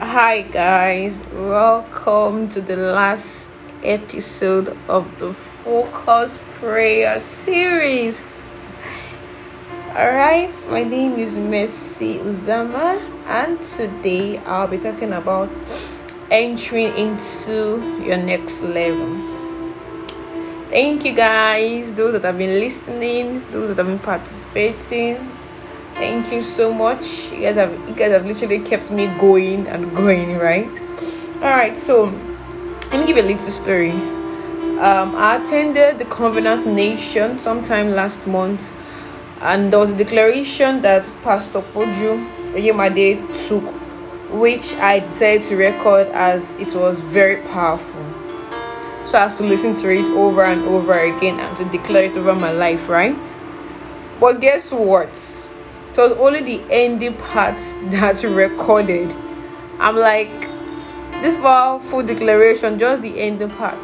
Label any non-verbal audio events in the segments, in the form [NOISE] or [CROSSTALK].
Hi, guys, welcome to the last episode of the Focus Prayer series. All right, my name is Mercy Uzama, and today I'll be talking about entering into your next level. Thank you, guys, those that have been listening, those that have been participating Thank you so much. You guys have you guys have literally kept me going and going, right? Alright, so let me give a little story. Um, I attended the Covenant Nation sometime last month, and there was a declaration that Pastor Poju Oyemade took, which I decided to record as it was very powerful. So I have to listen to it over and over again and to declare it over my life, right? But guess what? So it was only the ending part [LAUGHS] that's recorded. I'm like, this powerful declaration, just the ending part.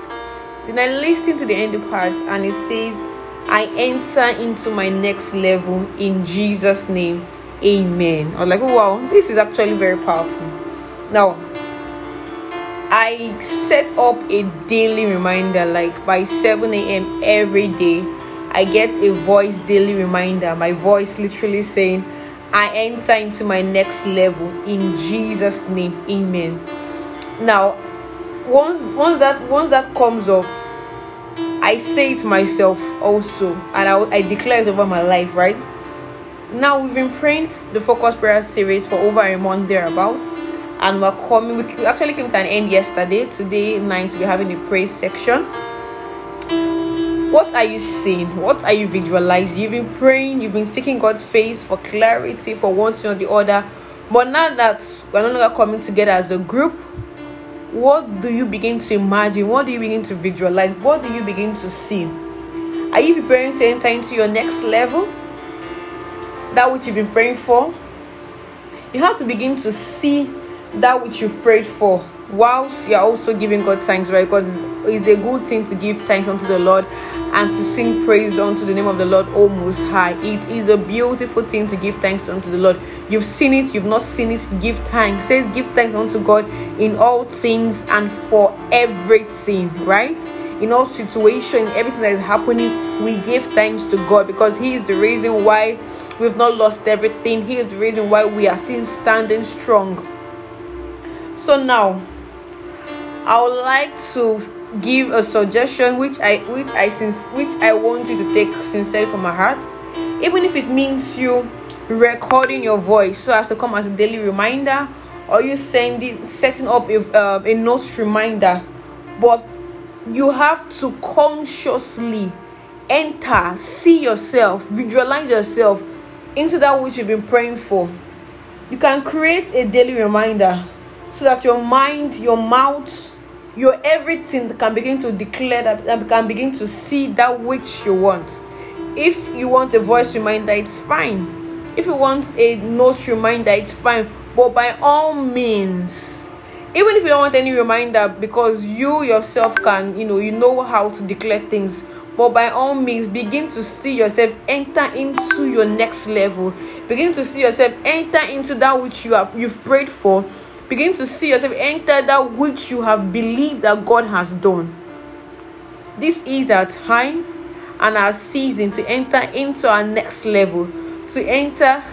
Then I listen to the ending part and it says, I enter into my next level in Jesus' name. Amen. I was like, wow, this is actually very powerful. Now, I set up a daily reminder like by 7 a.m. every day I get a voice daily reminder, my voice literally saying, I enter into my next level in Jesus' name. Amen. Now, once once that once that comes up, I say it myself also, and I, I declare it over my life, right? Now we've been praying the focus prayer series for over a month thereabouts, and we're coming. We actually came to an end yesterday. Today night we're having a praise section what are you seeing? What are you visualizing? You've been praying, you've been seeking God's face for clarity, for one thing or the other. But now that we're no longer coming together as a group, what do you begin to imagine? What do you begin to visualize? What do you begin to see? Are you preparing to enter into your next level? That which you've been praying for? You have to begin to see that which you've prayed for whilst you're also giving God thanks, right? Because it's a good thing to give thanks unto the Lord and to sing praise unto the name of the Lord, O Most High. It is a beautiful thing to give thanks unto the Lord. You've seen it, you've not seen it, give thanks. It says, give thanks unto God in all things and for everything, right? In all situation, everything that is happening, we give thanks to God because He is the reason why we've not lost everything. He is the reason why we are still standing strong. So now, I would like to give a suggestion which I which I since which I want you to take sincerely from my heart, even if it means you recording your voice so as to come as a daily reminder, or you sending setting up a, uh, a note reminder, but you have to consciously enter, see yourself, visualize yourself into that which you've been praying for. You can create a daily reminder so that your mind, your mouth, your everything can begin to declare that and can begin to see that which you want. If you want a voice reminder, it's fine. If you want a note reminder, it's fine. But by all means, even if you don't want any reminder because you yourself can, you know, you know how to declare things. But by all means, begin to see yourself enter into your next level. Begin to see yourself enter into that which you have you've prayed for Begin to see yourself enter that which you have believed that God has done. This is our time and our season to enter into our next level, to enter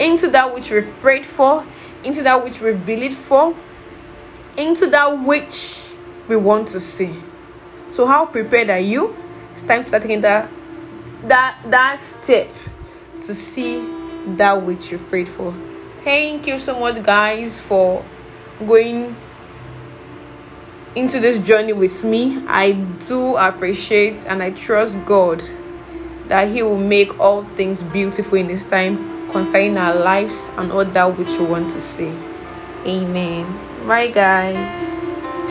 into that which we've prayed for, into that which we've believed for, into that which we want to see. So, how prepared are you? It's time to start taking that that that step to see that which you've prayed for. Thank you so much, guys, for going into this journey with me. I do appreciate and I trust God that He will make all things beautiful in this time concerning our lives and all that which we want to see. Amen. Bye, guys.